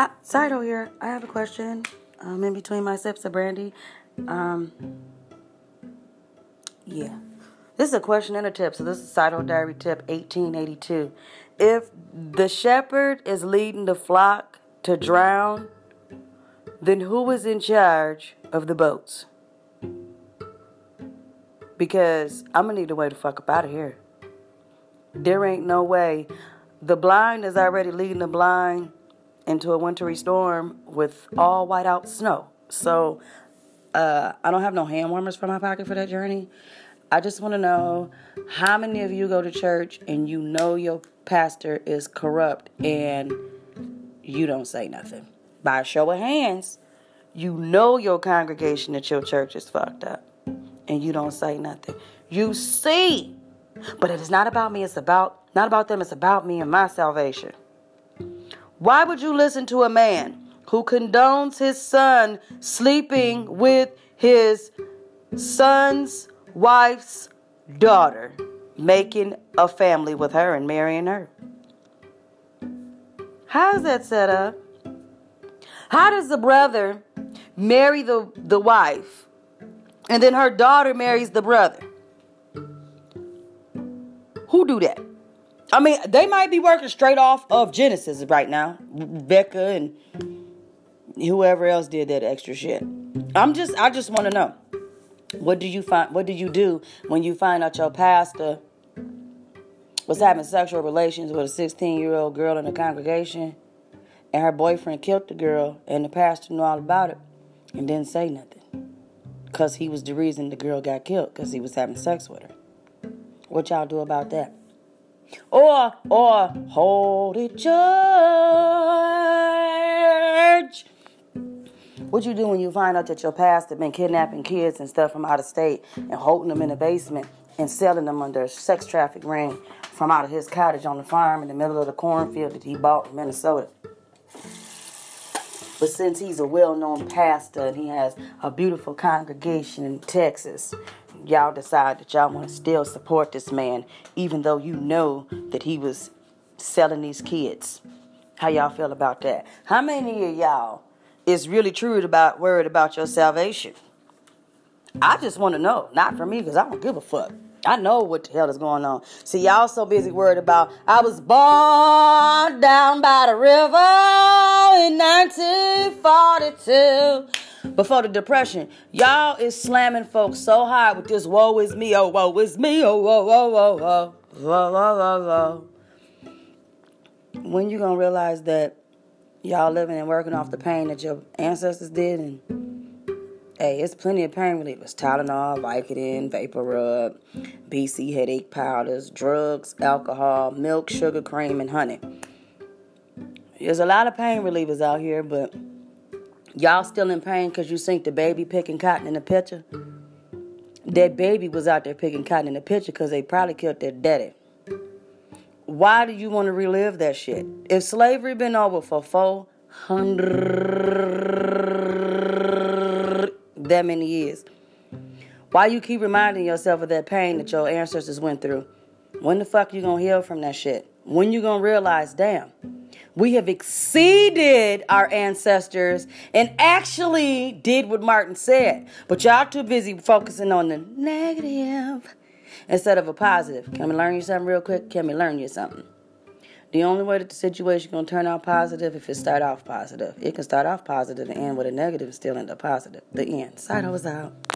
Ah, Sido here. I have a question. Um, in between my sips of brandy. Um, yeah. This is a question and a tip. So this is Sido Diary Tip 1882. If the shepherd is leading the flock to drown, then who is in charge of the boats? Because I'm gonna need a way to fuck up out of here. There ain't no way. The blind is already leading the blind into a wintry storm with all white out snow. So uh, I don't have no hand warmers for my pocket for that journey. I just want to know how many of you go to church and you know your pastor is corrupt and you don't say nothing. By a show of hands, you know your congregation at your church is fucked up and you don't say nothing. You see, but it is not about me, it's about not about them, it's about me and my salvation. Why would you listen to a man who condones his son sleeping with his son's wife's daughter, making a family with her and marrying her? How's that set up? How does the brother marry the, the wife and then her daughter marries the brother? Who do that? I mean, they might be working straight off of Genesis right now. Becca and whoever else did that extra shit. I'm just I just want to know. What do you find what do you do when you find out your pastor was having sexual relations with a 16-year-old girl in the congregation and her boyfriend killed the girl and the pastor knew all about it and didn't say nothing cuz he was the reason the girl got killed cuz he was having sex with her. What y'all do about that? Or, or, holy church. What you do when you find out that your pastor been kidnapping kids and stuff from out of state and holding them in the basement and selling them under a sex traffic ring from out of his cottage on the farm in the middle of the cornfield that he bought in Minnesota? But since he's a well known pastor and he has a beautiful congregation in Texas, y'all decide that y'all want to still support this man, even though you know that he was selling these kids. How y'all feel about that? How many of y'all is really true about worried about your salvation? I just want to know, not for me, because I don't give a fuck. I know what the hell is going on. See, y'all so busy worried about I was born down by the river 1942. Before the depression, y'all is slamming folks so hard with this woe is me, oh woe is me, oh woe woe woe woe woe woe woe. When you gonna realize that y'all living and working off the pain that your ancestors did, and hey, it's plenty of pain relievers: Tylenol, Vicodin, Vapor Rub, BC headache powders, drugs, alcohol, milk, sugar, cream, and honey. There's a lot of pain relievers out here, but y'all still in pain because you think the baby picking cotton in the picture? That baby was out there picking cotton in the picture because they probably killed their daddy. Why do you want to relive that shit? If slavery been over for 400 that many years. Why you keep reminding yourself of that pain that your ancestors went through? When the fuck you gonna heal from that shit? When you gonna realize, damn, we have exceeded our ancestors and actually did what Martin said. But y'all too busy focusing on the negative instead of a positive. Can we learn you something real quick? Can we learn you something? The only way that the situation gonna turn out positive if it start off positive. It can start off positive and end with a negative and still end up positive. The end. Side was out.